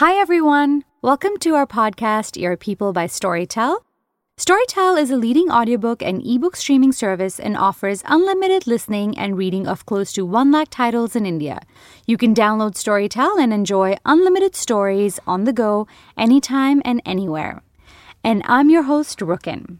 Hi, everyone. Welcome to our podcast, Your People by Storytel. Storytel is a leading audiobook and ebook streaming service and offers unlimited listening and reading of close to 1 lakh titles in India. You can download Storytel and enjoy unlimited stories on the go, anytime and anywhere. And I'm your host, Rukun.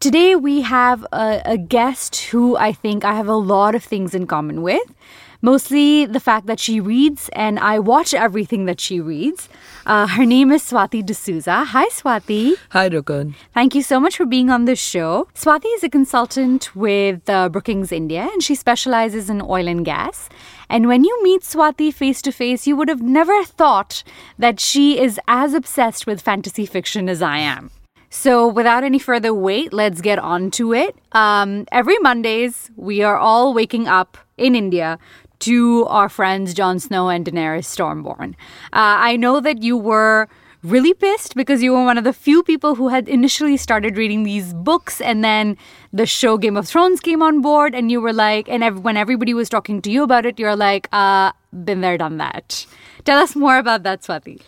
Today, we have a, a guest who I think I have a lot of things in common with mostly the fact that she reads and I watch everything that she reads. Uh, her name is Swati D'Souza. Hi, Swati. Hi, Rukun. Thank you so much for being on the show. Swati is a consultant with uh, Brookings India and she specializes in oil and gas. And when you meet Swati face to face, you would have never thought that she is as obsessed with fantasy fiction as I am. So, without any further wait, let's get on to it. Um, every Mondays, we are all waking up in India to our friends Jon Snow and Daenerys Stormborn. Uh, I know that you were really pissed because you were one of the few people who had initially started reading these books and then the show Game of Thrones came on board and you were like and ev- when everybody was talking to you about it you're like uh been there done that. Tell us more about that swati.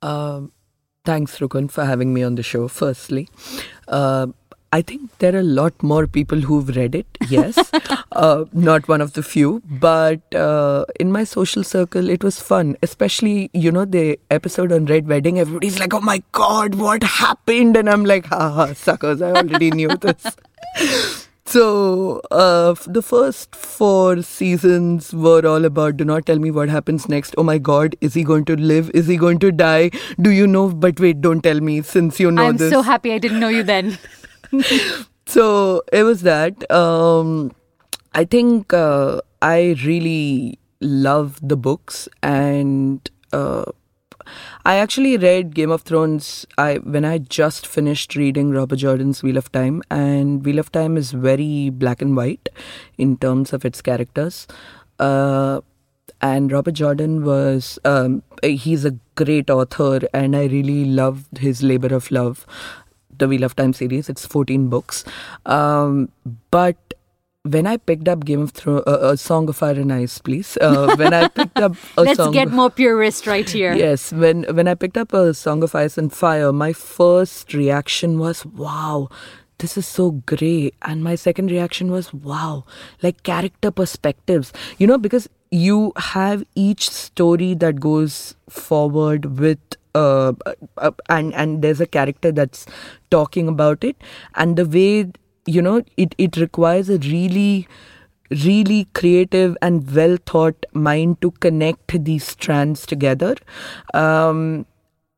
Um, thanks Rukun for having me on the show firstly. Uh, I think there are a lot more people who've read it, yes. uh, not one of the few. But uh, in my social circle, it was fun. Especially, you know, the episode on Red Wedding, everybody's like, oh my God, what happened? And I'm like, haha, suckers, I already knew this. So, uh, the first four seasons were all about do not tell me what happens next. Oh my god, is he going to live? Is he going to die? Do you know? But wait, don't tell me since you know this I'm so happy I didn't know you then. so it was that. Um, I think uh, I really love the books, and uh, I actually read Game of Thrones. I when I just finished reading Robert Jordan's Wheel of Time, and Wheel of Time is very black and white in terms of its characters. Uh, and Robert Jordan was um, he's a great author, and I really loved his labor of love the Wheel of Time series. It's 14 books. Um, but when I picked up Game of Thrones, uh, a Song of Fire and Ice, please. Uh, when I picked up a Let's song, get more purist right here. Yes, when when I picked up a Song of Ice and Fire, my first reaction was, "Wow, this is so great," and my second reaction was, "Wow, like character perspectives." You know, because you have each story that goes forward with uh, uh, and and there's a character that's talking about it and the way you know it it requires a really really creative and well thought mind to connect these strands together um,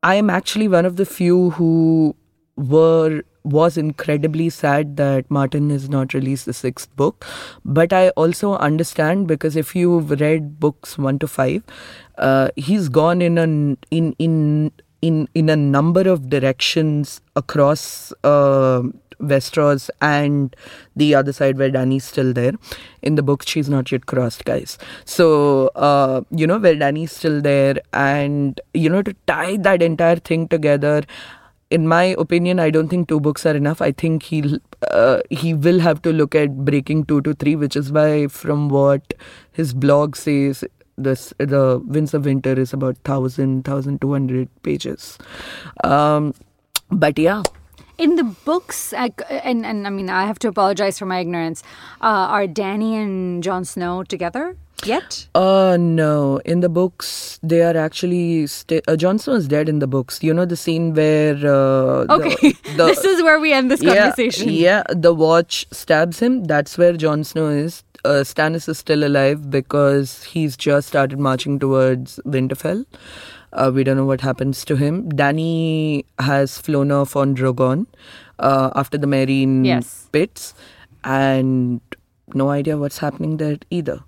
i am actually one of the few who were was incredibly sad that Martin has not released the sixth book. But I also understand because if you've read books one to five, uh, he's gone in an in in in in a number of directions across uh, Westeros and the other side where Dany's still there. In the book, she's not yet crossed, guys. So uh, you know where Dany's still there, and you know to tie that entire thing together in my opinion, I don't think two books are enough. I think he'll uh, he will have to look at breaking two to three, which is why, from what his blog says, this the Winds of Winter is about 1,000, 1,200 pages. Um, but yeah. In the books, and, and I mean, I have to apologize for my ignorance. Uh, are Dany and Jon Snow together? yet? Uh no. In the books, they are actually st- uh, Jon Snow is dead in the books. You know the scene where uh, okay, the, the, this is where we end this conversation. Yeah, yeah, the watch stabs him. That's where Jon Snow is. Uh, Stannis is still alive because he's just started marching towards Winterfell. Uh, we don't know what happens to him. Dany has flown off on Drogon uh, after the Meereen yes. pits, and no idea what's happening there either.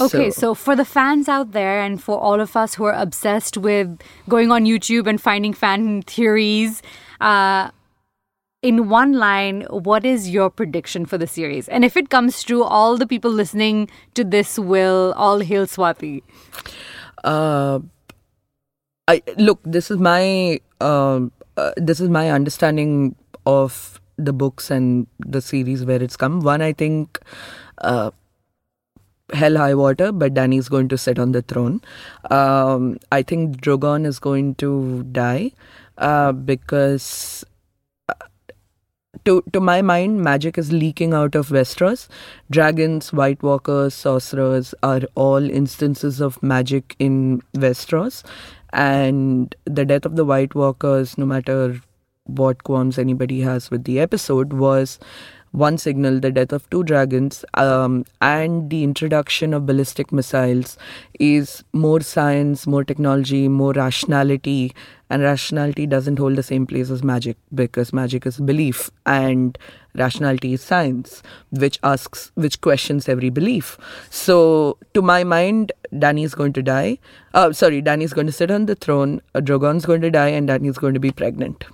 Okay, so, so, for the fans out there and for all of us who are obsessed with going on YouTube and finding fan theories, uh, in one line, what is your prediction for the series? And if it comes true, all the people listening to this will all hail Swati. Uh, I look. This is my uh, uh, this is my understanding of the books and the series where it's come. One, I think. Uh, hell high water, but Dany's going to sit on the throne. Um, I think Drogon is going to die uh, because to to my mind, magic is leaking out of Westeros. Dragons, White Walkers, sorcerers are all instances of magic in Westeros, and the death of the White Walkers, no matter what qualms anybody has with the episode, was one signal, the death of two dragons, um, and the introduction of ballistic missiles is more science, more technology, more rationality. And rationality doesn't hold the same place as magic because magic is belief and rationality is science, which asks, which questions every belief. So, to my mind, Dany is going to die. Uh, sorry, Dany is going to sit on the throne, Drogon's going to die, and Dany is going to be pregnant.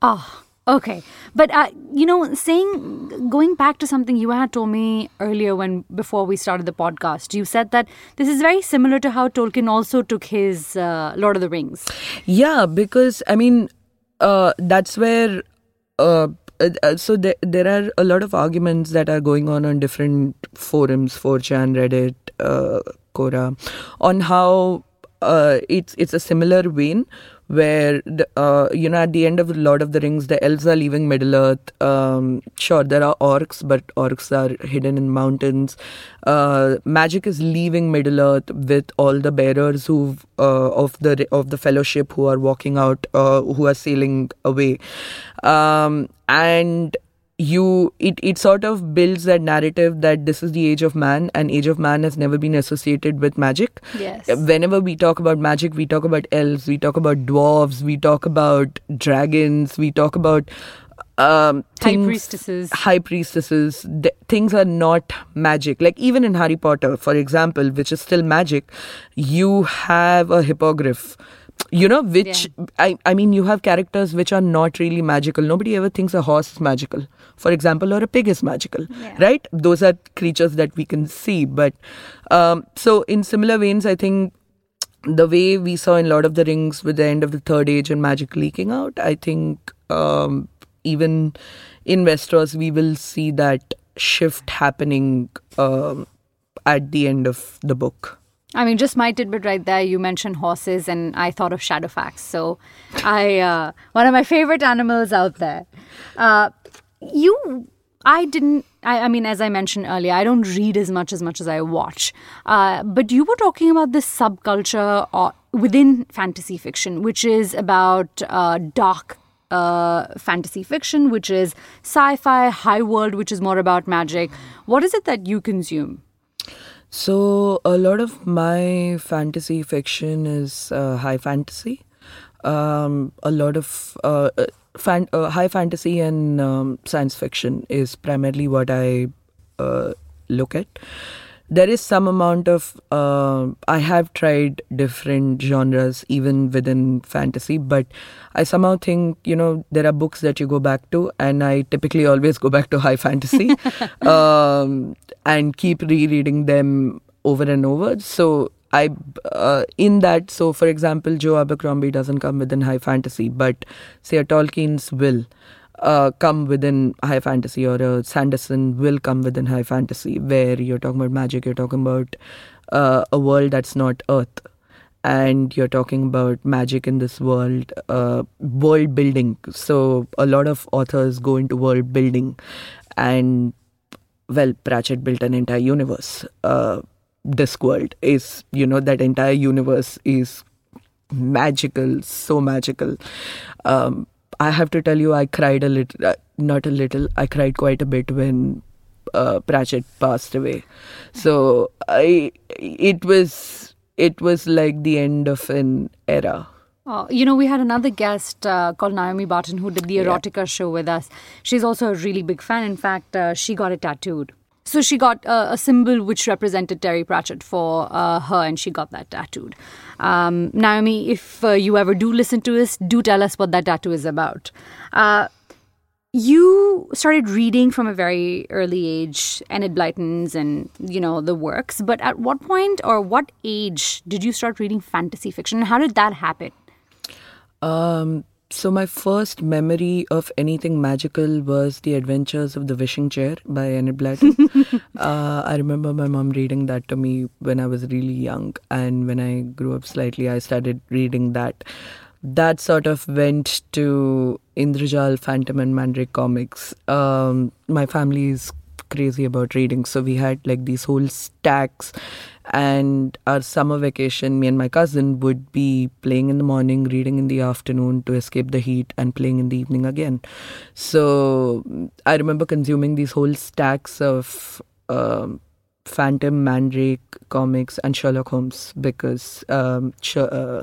Ah. Okay, but uh, you know, saying going back to something you had told me earlier when before we started the podcast, you said that this is very similar to how Tolkien also took his uh, Lord of the Rings. Yeah, because I mean, uh, that's where. Uh, uh, so there, there are a lot of arguments that are going on on different forums, 4chan, Reddit, uh, Quora, on how uh, it's it's a similar vein where the, uh, you know at the end of Lord of the Rings, the elves are leaving Middle Earth. Um, sure, there are orcs, but orcs are hidden in mountains. Uh, magic is leaving Middle Earth with all the bearers who uh, of the of the Fellowship who are walking out, uh, who are sailing away, um, and you it, it sort of builds that narrative that this is the age of man and age of man has never been associated with magic. Yes. Whenever we talk about magic we talk about elves we talk about dwarves we talk about dragons we talk about um, high priestesses. high priestesses. Th- things are not magic. Like even in harry potter for example which is still magic you have a hippogriff. You know which I, I mean you have characters which are not really magical. Nobody ever thinks a horse is magical for example or a pig is magical Yeah. right those are creatures that we can see but um, so in similar veins i think the way we saw in Lord of the Rings with the end of the Third Age and magic leaking out, I think um, even in Westeros we will see that shift happening um, at the end of the book. I mean, just my tidbit right there. You mentioned horses, and I thought of Shadowfax. So, I uh, one of my favorite animals out there. Uh, you, I didn't. I, I mean, as I mentioned earlier, I don't read as much as much as I watch. Uh, but you were talking about this subculture or within fantasy fiction, which is about uh, dark uh, fantasy fiction, which is sci-fi, high world, which is more about magic. What is it that you consume? So a lot of my fantasy fiction is uh, high fantasy. Um, a lot of uh, uh, fan- uh, high fantasy and um, science fiction is primarily what I uh, look at. There is some amount of uh, I have tried different genres even within fantasy, but I somehow think you know there are books that you go back to, and I typically always go back to high fantasy um, and keep rereading them over and over. So I uh, in that so for example Joe Abercrombie doesn't come within high fantasy, but say a Tolkien's will uh, come within high fantasy or a Sanderson will come within high fantasy where you're talking about magic, you're talking about uh, a world that's not Earth. And you're talking about magic in this world, uh, world building. So a lot of authors go into world building, and well, Pratchett built an entire universe. Uh, world is, you know, that entire universe is magical, so magical. Um, I have to tell you, I cried a little, uh, not a little, I cried quite a bit when uh, Pratchett passed away. So I, it was, it was like the end of an era. Oh, you know, we had another guest uh, called Naomi Barton who did the Yeah. erotica show with us. She's also a really big fan. In fact, uh, she got it tattooed. So she got uh, a symbol which represented Terry Pratchett for uh, her, and she got that tattooed. Um, Naomi, if uh, you ever do listen to us, do tell us what that tattoo is about. Uh, you started reading from a very early age, Enid Blyton's and you know the works. But at what point or what age did you start reading fantasy fiction? And how did that happen? Um, so my first memory of anything magical was The Adventures of the Wishing Chair by Enid Blyton. uh, I remember my mom reading that to me when I was really young, and when I grew up slightly, I started reading that. That sort of went to Indrajal, Phantom, and Mandrake comics. Um, my family is crazy about reading, so we had like these whole stacks and our summer vacation me and my cousin would be playing in the morning reading in the afternoon to escape the heat and playing in the evening again so i remember consuming these whole stacks of um, phantom mandrake comics and sherlock holmes because um, uh,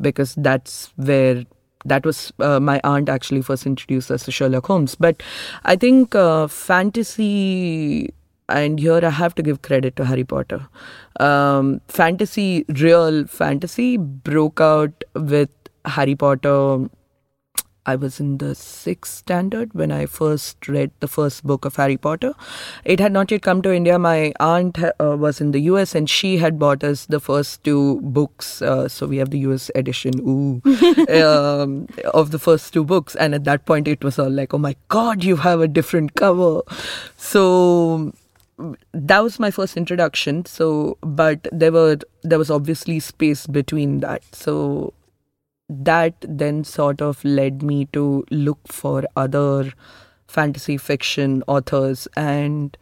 because that's where that was uh, my aunt actually first introduced us to Sherlock Holmes. But I think uh, fantasy and here I have to give credit to Harry Potter. Um, fantasy, real fantasy, broke out with Harry Potter. I was in the sixth standard when I first read the first book of Harry Potter. It had not yet come to India. My aunt uh, was in the US and she had bought us the first two books. Uh, so we have the US edition ooh, um, of the first two books. And at that point, it was all like, oh my God, you have a different cover. So that was my first introduction so but there were there was obviously space between that so that then sort of led me to look for other fantasy fiction authors and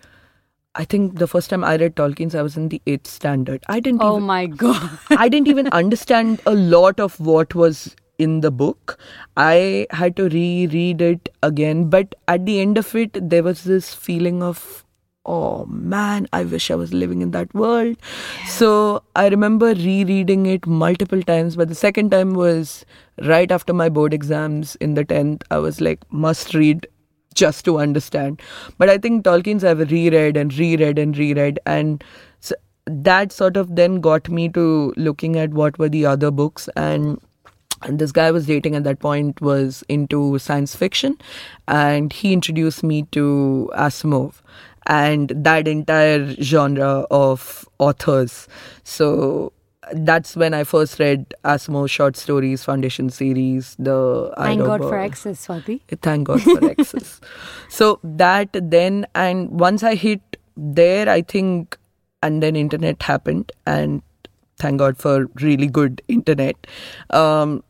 I think the first time I read Tolkien's, I was in the eighth standard. I didn't. Oh even, my god! I didn't even understand a lot of what was in the book. I had to reread it again, but at the end of it, there was this feeling of oh man, I wish I was living in that world. So I remember rereading it multiple times, but the second time was right after my board exams in the 10th. I was like, must read just to understand. But I think Tolkien's I've reread and reread and reread, and so that sort of then got me to looking at what were the other books and and this guy I was dating at that point was into science fiction and he introduced me to Asimov and that entire genre of authors. So that's when I first read Asimov short stories, Foundation series, the Thank God for Access, Swati. Thank God for X's. so that then, and once I hit there, I think, and then internet happened, and thank God for really good internet. Um,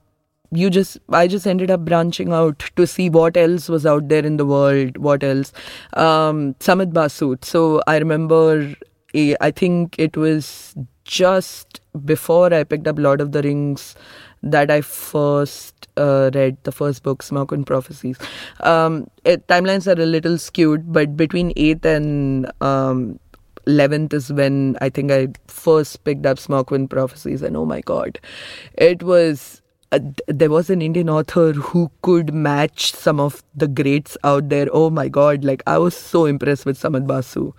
you just i just ended up branching out to see what else was out there in the world what else. Um samit basut so i remember eh, i think it was just before i picked up lord of the rings that i first uh, read the first book Simoqin Prophecies. Um, it, timelines are a little skewed but between 8th and um, 11th is when I think I first picked up Simoqin Prophecies, and oh my god, it was uh, there was an Indian author who could match some of the greats out there. Oh my God, like I was so impressed with Samit Basu.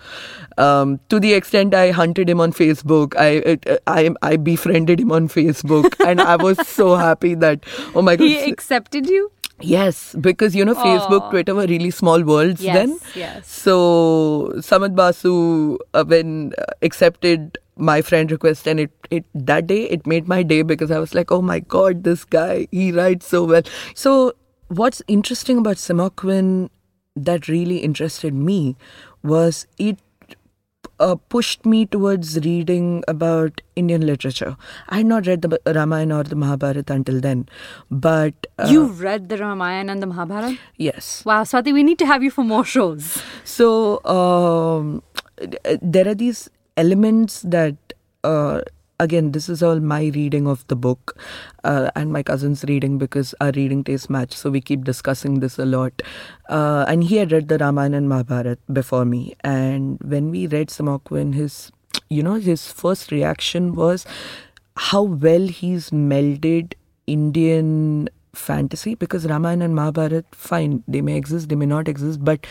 Um, to the extent I hunted him on Facebook, I, uh, I, I befriended him on Facebook, and I was so happy that, oh my God. He accepted you? Yes, because you know, Facebook, Aww. Twitter were really small worlds yes, then. Yes. So, Samit Basu, uh, when uh, accepted my friend request and it, it that day it made my day because I was like, oh my god, this guy, he writes so well. So what's interesting about Simoqin that really interested me was it uh, pushed me towards reading about Indian literature. I had not read the Ramayana or the Mahabharata until then, but uh, you read the Ramayana and the Mahabharata. Yes. Wow, Swati, we need to have you for more shows. So um, there are these elements that uh, again this is all my reading of the book uh, and my cousin's reading because our reading tastes match so we keep discussing this a lot. Uh, and he had read the ramayana and mahabharata before me and when we read Simoqin his you know his first reaction was how well he's melded indian fantasy because ramayana and mahabharata fine they may exist they may not exist but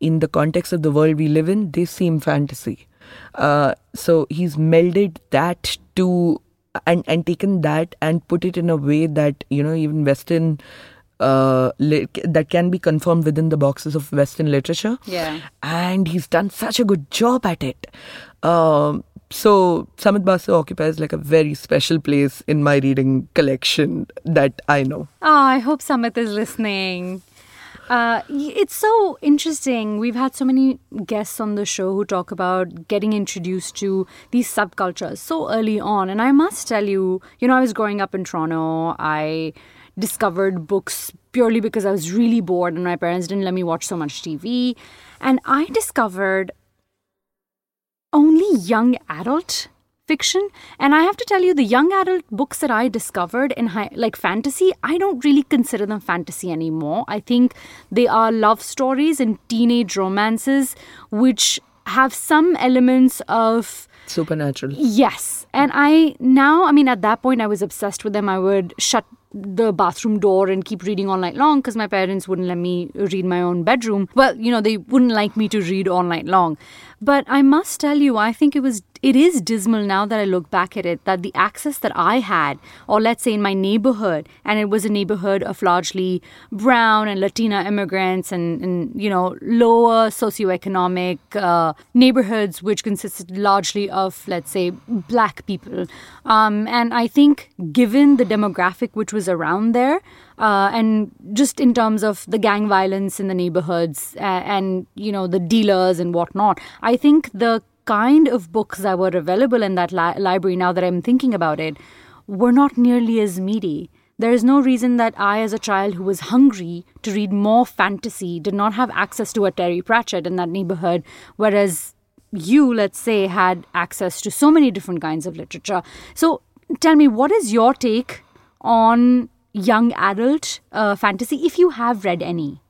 in the context of the world we live in they seem fantasy uh, so he's melded that to and and taken that and put it in a way that you know even Western uh, that can be confirmed within the boxes of Western literature. Yeah, and he's done such a good job at it. Um, so Samit Basu occupies like a very special place in my reading collection that I know. Oh, I hope Samit is listening. Uh, it's so interesting. We've had so many guests on the show who talk about getting introduced to these subcultures so early on. And I must tell you, you know, I was growing up in Toronto. I discovered books purely because I was really bored and my parents didn't let me watch so much TV. And I discovered only young adult fiction. And i have to tell you the young adult books that i discovered in high, like fantasy i don't really consider them fantasy anymore. I think they are love stories and teenage romances which have some elements of supernatural. Yes. And i now i mean at that point i was obsessed with them. I would shut the bathroom door and keep reading all night long because my parents wouldn't let me read my own bedroom. Well, you know, they wouldn't like me to read all night long. But I must tell you, I think it was it is dismal now that I look back at it that the access that I had, or let's say in my neighborhood, and it was a neighborhood of largely brown and Latina immigrants and, and you know, lower socioeconomic uh, neighborhoods, which consisted largely of, let's say, black people. Um, and I think given the demographic which was around there, uh, and just in terms of the gang violence in the neighborhoods uh, and you know the dealers and whatnot i think the kind of books that were available in that li- library, now that I'm thinking about it, were not nearly as meaty. There is no reason that I, as a child who was hungry to read more fantasy, did not have access to a Terry Pratchett in that neighborhood, whereas you, let's say, had access to so many different kinds of literature. So tell me, what is your take on young adult uh, fantasy, if you have read any?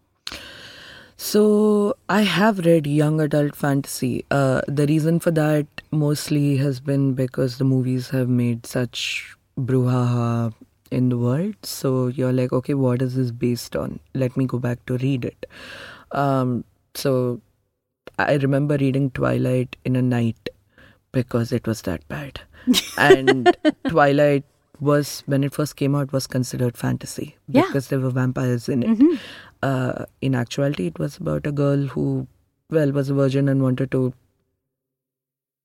So I have read young adult fantasy. Uh, the reason for that mostly has been because the movies have made such brouhaha in the world. So you're like, okay, what is this based on? Let me go back to read it. Um, so I remember reading Twilight in a night because it was that bad. and Twilight was when it first came out was considered fantasy because yeah. there were vampires in it. Mm-hmm uh, in actuality, it was about a girl who, well, was a virgin and wanted to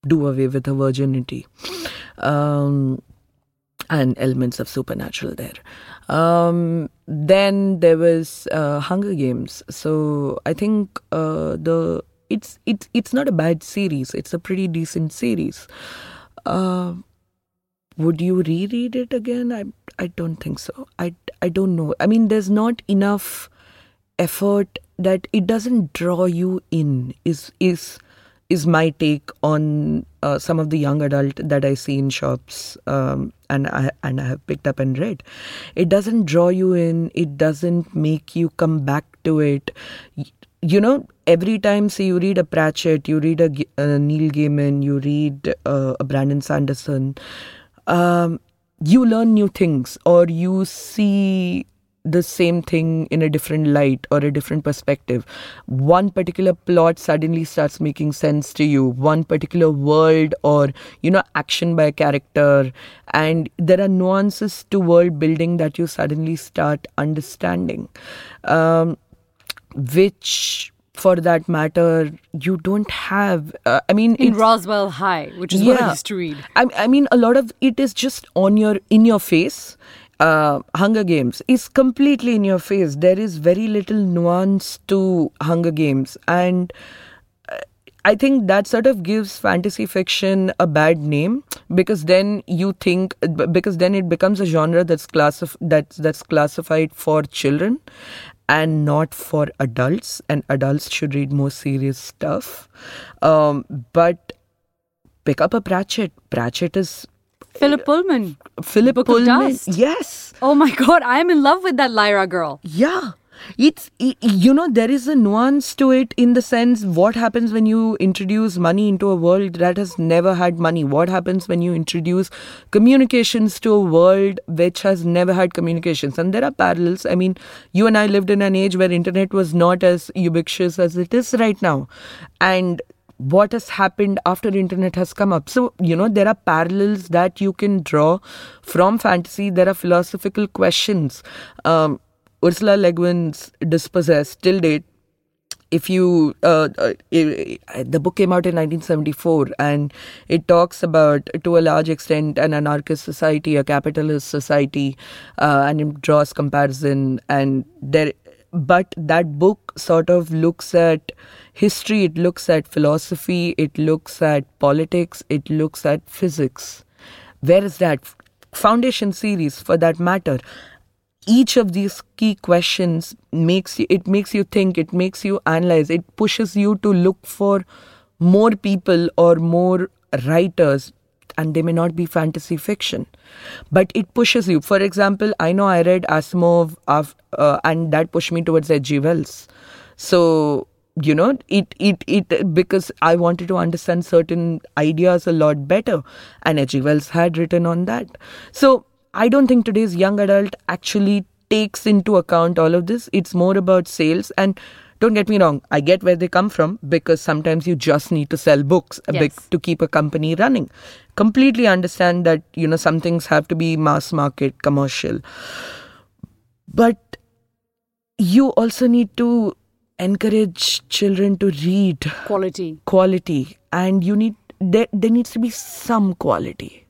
do away with her virginity. Um, and elements of supernatural there. Um, then there was uh, Hunger Games. So I think uh, the it's it's it's not a bad series. It's a pretty decent series. Uh, would you reread it again? I I don't think so. I I don't know. I mean, there's not enough effort that it doesn't draw you in is is is my take on uh, some of the young adult that I see in shops um, and I and I have picked up and read. It doesn't draw you in. It doesn't make you come back to it. You know, every time, say you read a Pratchett, you read a, a Neil Gaiman, you read uh, a Brandon Sanderson, um, you learn new things or you see the same thing in a different light or a different perspective. One particular plot suddenly starts making sense to you, one particular world or, you know, action by a character. And there are nuances to world building that you suddenly start understanding, um, which for that matter, you don't have. Uh, I mean, in Roswell High, which is yeah, what I used to read. I, I mean, a lot of it is just on your in your face uh, Hunger Games is completely in your face. There is very little nuance to Hunger Games, and uh, I think that sort of gives fantasy fiction a bad name because then you think because then it becomes a genre that's classif- that's that's classified for children and not for adults, and adults should read more serious stuff. Um, but pick up a Pratchett. Pratchett is Philip Pullman. Philip Pullman. Yes. Oh my God, I am in love with that Lyra girl. Yeah. It's, you know, there is a nuance to it in the sense what happens when you introduce money into a world that has never had money? What happens when you introduce communications to a world which has never had communications? And there are parallels. I mean, you and I lived in an age where internet was not as ubiquitous as it is right now. And what has happened after internet has come up so you know there are parallels that you can draw from fantasy there are philosophical questions um, ursula le guin's dispossessed till date if you uh, uh, it, the book came out in 1974 and it talks about to a large extent an anarchist society a capitalist society uh, and it draws comparison and there but that book sort of looks at history it looks at philosophy it looks at politics it looks at physics. Where is that? Foundation series for that matter each of these key questions makes you it makes you think it makes you analyze it pushes you to look for more people or more writers and they may not be fantasy fiction but it pushes you. For example i know i read asimov uh, and that pushed me towards hg wells. So you know it it it because i wanted to understand certain ideas a lot better and hg wells had written on that. So I don't think today's young adult actually takes into account all of this. It's more about sales and don't get me wrong, I get where they come from because sometimes you just need to sell books yes. to keep a company running. Completely understand that, you know, some things have to be mass market, commercial. But you also need to encourage children to read quality. Quality. And you need, there, there needs to be some quality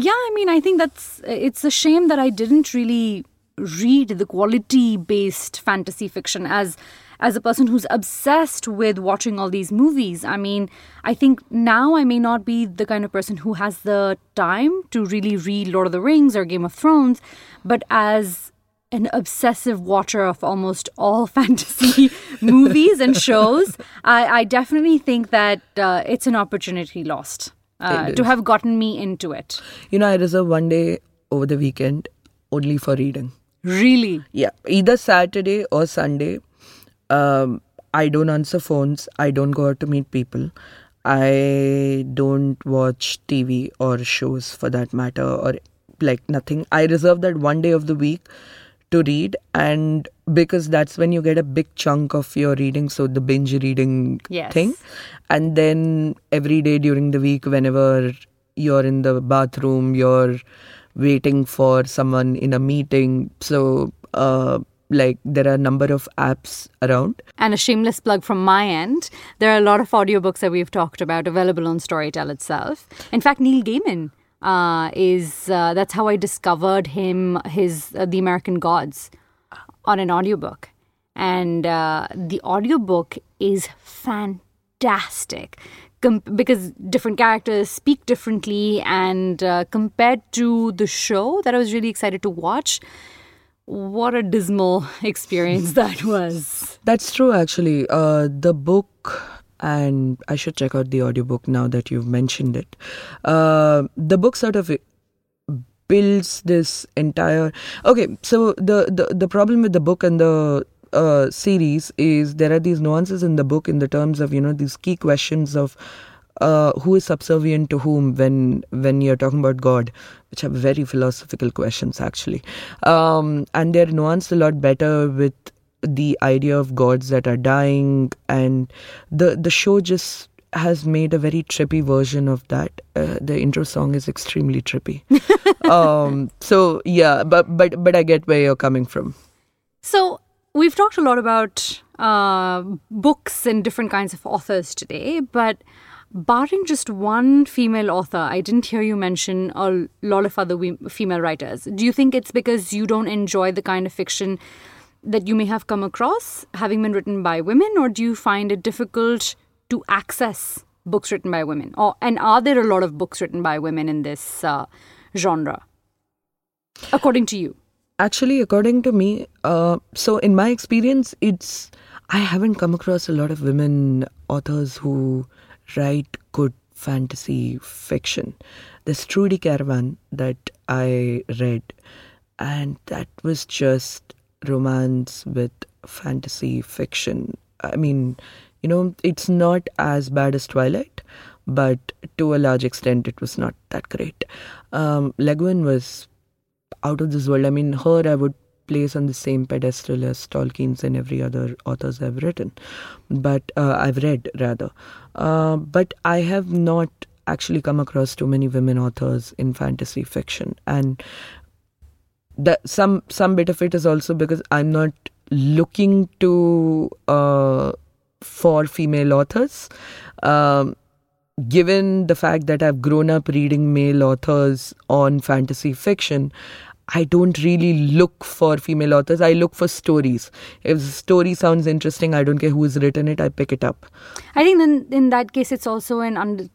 yeah, I mean, I think that's it's a shame that I didn't really read the quality based fantasy fiction as as a person who's obsessed with watching all these movies. I mean, I think now I may not be the kind of person who has the time to really read Lord of the Rings or Game of Thrones, but as an obsessive watcher of almost all fantasy movies and shows, I, I, definitely think that uh, it's an opportunity lost uh, to have gotten me into it. You know, I reserve one day over the weekend only for reading. Really? Yeah, either Saturday or Sunday. Um, I don't answer phones. I don't go out to meet people. I don't watch TV or shows for that matter, or like nothing. I reserve that one day of the week to read and because that's when you get a big chunk of your reading so the binge reading yes. thing. And then every day during the week whenever you're in the bathroom you're waiting for someone in a meeting so uh, like there are a number of apps around. And a shameless plug from my end there are a lot of audiobooks that we've talked about available on storytel itself. In fact neil gaiman uh, is uh, that's how I discovered him his uh, The American Gods on an audiobook. And uh, the audiobook is fantastic Com- because different characters speak differently. And uh, compared to the show that I was really excited to watch, what a dismal experience that was. That's true, actually. Uh, the book and I should check out the audiobook now that you've mentioned it. Uh, the book sort of builds this entire. Okay, so the the the problem with the book and the uh, series is there are these nuances in the book in the terms of you know these key questions of uh, who is subservient to whom when when you're talking about God, which are very philosophical questions actually, um, and they're nuanced a lot better with the idea of gods that are dying and the the show just has made a very trippy version of that. Uh, the intro song is extremely trippy. Um, so yeah but but but i get where you're coming from. So we've talked a lot about uh, books and different kinds of authors today but barring just one female author i didn't hear you mention a lot of other we- female writers. Do you think it's because you don't enjoy the kind of fiction that you may have come across having been written by women, or do you find it difficult to access books written by women? Or and are there a lot of books written by women in this uh, genre, according to you? Actually, according to me, uh, so in my experience, it's I haven't come across a lot of women authors who write good fantasy fiction. There's Trudi Canavan that I read, and that was just romance with fantasy fiction. I mean, you know, it's not as bad as Twilight, but to a large extent, it was not that great. Um, Le Guin was out of this world. I mean, her I would place on the same pedestal as Tolkien's and every other authors I've written, but uh, I've read rather. Uh, but I have not actually come across too many women authors in fantasy fiction, and that some some bit of it is also because I'm not looking to uh, for female authors. Um, given the fact that I've grown up reading male authors on fantasy fiction, I don't really look for female authors. I look for stories. If the story sounds interesting, I don't care who's written it, I pick it up. I think then in that case, it's also an under,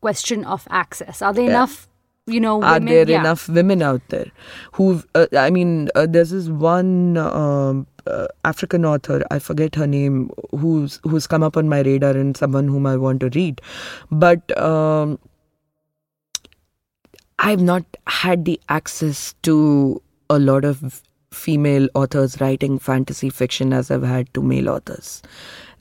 question of access. Are there yeah. enough you know women? are there yeah. enough women out there who uh, i mean uh, there's this one um, uh, african author i forget her name who's who's come up on my radar and someone whom i want to read but um, i've not had the access to a lot of female authors writing fantasy fiction as i've had to male authors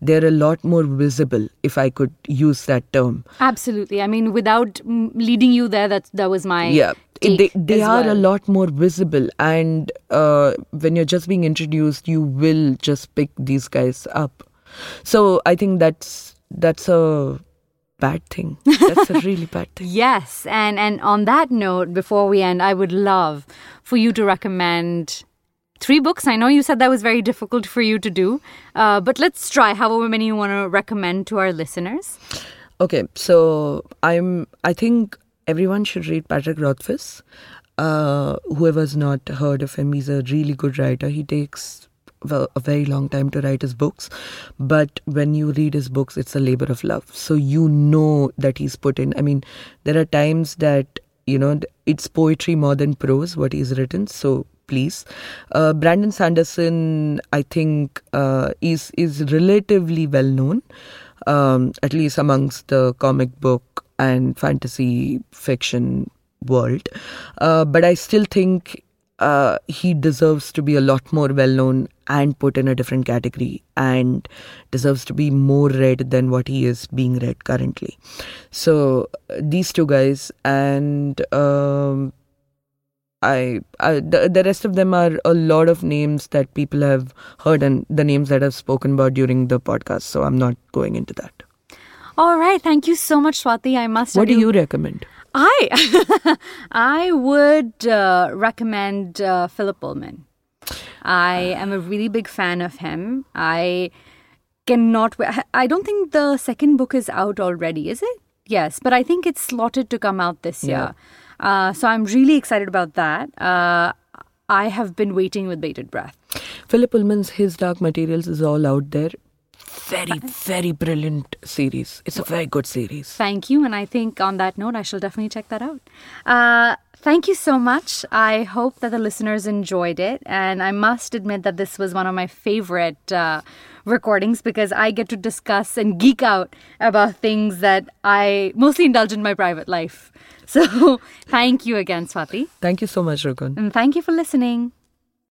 they're a lot more visible if i could use that term. Absolutely. I mean without leading you there that that was my yeah. They, they are well. a lot more visible. And uh, when you're just being introduced you will just pick these guys up. So i think that's that's a bad thing. That's a really bad thing. Yes. And and on that note before we end i would love for you to recommend three books. I know you said that was very difficult for you to do, uh, but let's try however many you want to recommend to our listeners. Okay, so I'm. I think everyone should read Patrick Rothfuss. Uh, whoever's not heard of him, he's a really good writer. He takes a very long time to write his books, but when you read his books, it's a labor of love. So you know that he's put in. I mean, there are times that you know it's poetry more than prose what he's written. So please. Uh, Brandon Sanderson, I think, uh, is is relatively well known, um, at least amongst the comic book and fantasy fiction world. Uh, but I still think uh, he deserves to be a lot more well known and put in a different category and deserves to be more read than what he is being read currently. So, these two guys, and um, I, I the, the rest of them are a lot of names that people have heard and the names that I've spoken about during the podcast. So I'm not going into that. All right, thank you so much, Swati. I must. What do you recommend? I I would uh, recommend uh, Philip Pullman. I am a really big fan of him. I cannot. I don't think the second book is out already, is it? Yes, but I think it's slotted to come out this yeah. year. Uh, so I'm really excited about that. Uh, I have been waiting with bated breath. Philip Pullman's His Dark Materials is all out there. Very, very brilliant series. It's a very good series. Thank you. And I think on that note, I shall definitely check that out. Uh, thank you so much. I hope that the listeners enjoyed it. And I must admit that this was one of my favorite uh, recordings because I get to discuss and geek out about things that I mostly indulge in my private life. So thank you again, Swati. Thank you so much, Rukun. And thank you for listening.